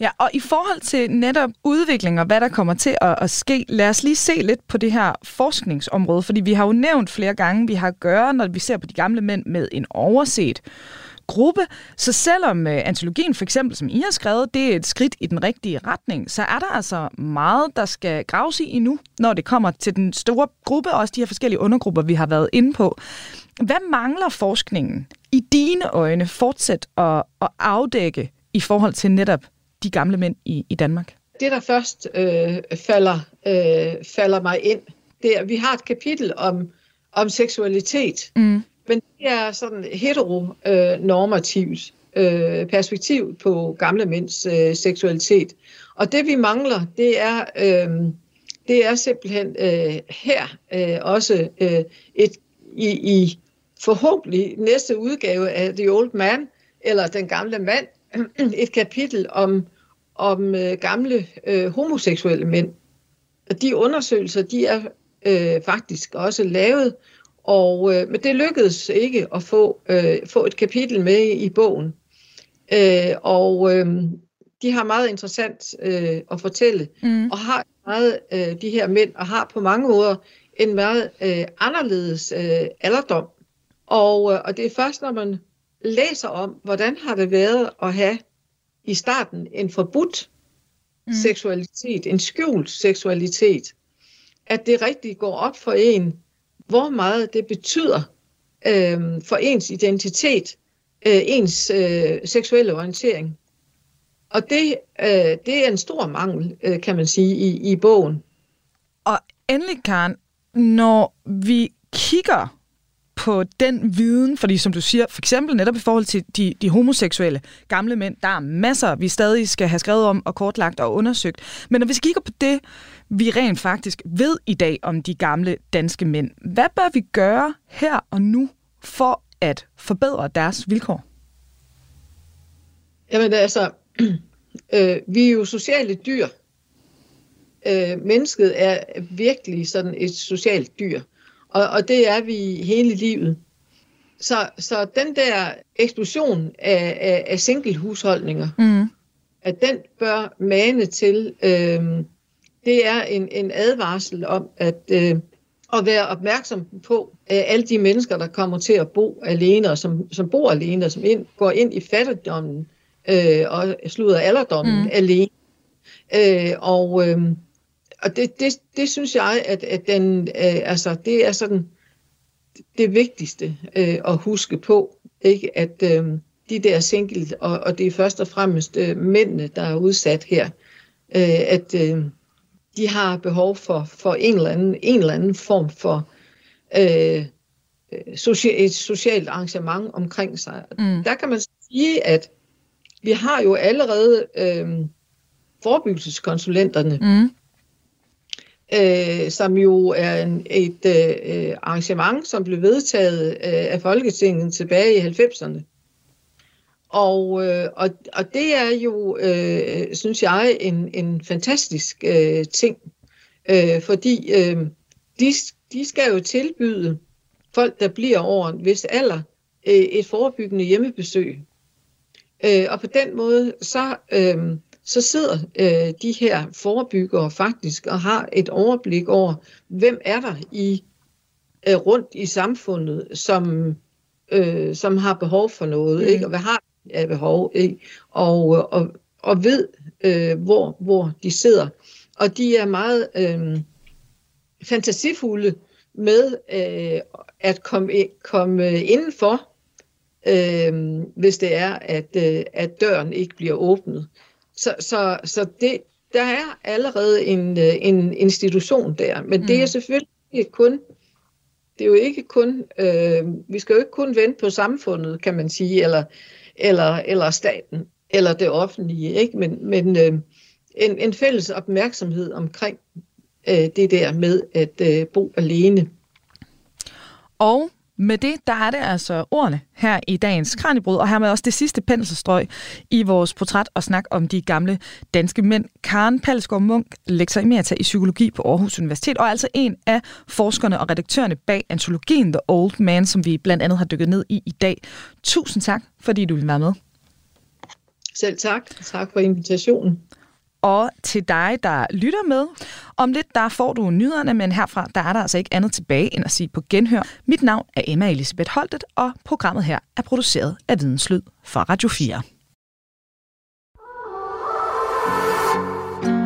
Ja, og i forhold til netop udvikling og hvad der kommer til at, at ske, lad os lige se lidt på det her forskningsområde, fordi vi har jo nævnt flere gange, vi har at gøre, når vi ser på de gamle mænd med en overset gruppe. Så selvom øh, antologien for eksempel, som I har skrevet, det er et skridt i den rigtige retning, så er der altså meget, der skal graves i endnu, når det kommer til den store gruppe, og også de her forskellige undergrupper, vi har været inde på. Hvad mangler forskningen i dine øjne fortsat at, at afdække i forhold til netop de gamle mænd i, i Danmark? Det, der først øh, falder, øh, falder mig ind, det er, at vi har et kapitel om, om seksualitet, mm. men det er sådan heteronormativt øh, perspektiv på gamle mænds øh, seksualitet. Og det, vi mangler, det er, øh, det er simpelthen øh, her øh, også øh, et, i, i forhåbentlig næste udgave af The Old Man, eller Den gamle mand, [CLEARS THROAT] et kapitel om, om øh, gamle øh, homoseksuelle mænd. Og de undersøgelser, de er øh, faktisk også lavet, og, øh, men det lykkedes ikke at få, øh, få et kapitel med i bogen. Øh, og øh, de har meget interessant øh, at fortælle, mm. og har meget øh, de her mænd, og har på mange måder en meget øh, anderledes øh, alderdom. Og, øh, og det er først, når man læser om, hvordan har det været at have i starten en forbudt mm. seksualitet, en skjult seksualitet, at det rigtig går op for en, hvor meget det betyder øh, for ens identitet, øh, ens øh, seksuelle orientering. Og det, øh, det er en stor mangel, øh, kan man sige, i, i bogen. Og endelig, Karen, når vi kigger på den viden, fordi som du siger, for eksempel netop i forhold til de, de homoseksuelle gamle mænd, der er masser, vi stadig skal have skrevet om og kortlagt og undersøgt. Men når vi kigger på det, vi rent faktisk ved i dag om de gamle danske mænd, hvad bør vi gøre her og nu for at forbedre deres vilkår? Jamen altså, [CLEARS THROAT] øh, vi er jo sociale dyr. Øh, mennesket er virkelig sådan et socialt dyr. Og, og det er vi hele livet. Så, så den der eksplosion af, af, af single-husholdninger, mm. at den bør mane til, øh, det er en, en advarsel om at, øh, at være opmærksom på øh, alle de mennesker, der kommer til at bo alene, og som, som bor alene, og som ind, går ind i fattigdommen øh, og slutter alderdommen mm. alene. Øh, og øh, og det, det, det synes jeg, at, at den, øh, altså, det er sådan det vigtigste øh, at huske på, ikke? at øh, de der single, og, og det er først og fremmest øh, mændene, der er udsat her, øh, at øh, de har behov for, for en, eller anden, en eller anden form for øh, social, et socialt arrangement omkring sig. Mm. Der kan man sige, at vi har jo allerede øh, forebyggelseskonsulenterne, mm øh, som jo er en, et øh, arrangement, som blev vedtaget øh, af Folketinget tilbage i 90'erne. Og, øh, og, og det er jo, øh, synes jeg, en, en fantastisk øh, ting, øh, fordi øh, de, de skal jo tilbyde folk, der bliver over en vis alder, øh, et forebyggende hjemmebesøg. Øh, og på den måde, så, øh, så sidder øh, de her forebyggere faktisk og har et overblik over, hvem er der i øh, rundt i samfundet, som, øh, som har behov for noget, mm. ikke? og hvad har af behov, ikke? Og, og, og ved, øh, hvor, hvor de sidder. Og de er meget øh, fantasifulde med øh, at komme, komme indenfor, øh, hvis det er, at, øh, at døren ikke bliver åbnet. Så, så, så det, der er allerede en, øh, en institution der, men mm. det er mm. selvfølgelig ikke kun, det er jo ikke kun, øh, vi skal jo ikke kun vente på samfundet, kan man sige, eller, eller, eller staten, eller det offentlige, ikke? men, men øh, en, en fælles opmærksomhed omkring øh, det der med at øh, bo alene. Og med det, der er det altså ordene her i dagens Kranjebrud, og hermed også det sidste penselstrøg i vores portræt og snak om de gamle danske mænd. Karen Palsgaard Munk, lektor emerita i psykologi på Aarhus Universitet, og altså en af forskerne og redaktørerne bag antologien The Old Man, som vi blandt andet har dykket ned i i dag. Tusind tak, fordi du vil være med. Selv tak. Tak for invitationen. Og til dig, der lytter med. Om lidt, der får du nyhederne, men herfra, der er der altså ikke andet tilbage end at sige på genhør. Mit navn er Emma Elisabeth Holtet, og programmet her er produceret af Videnslyd for Radio 4.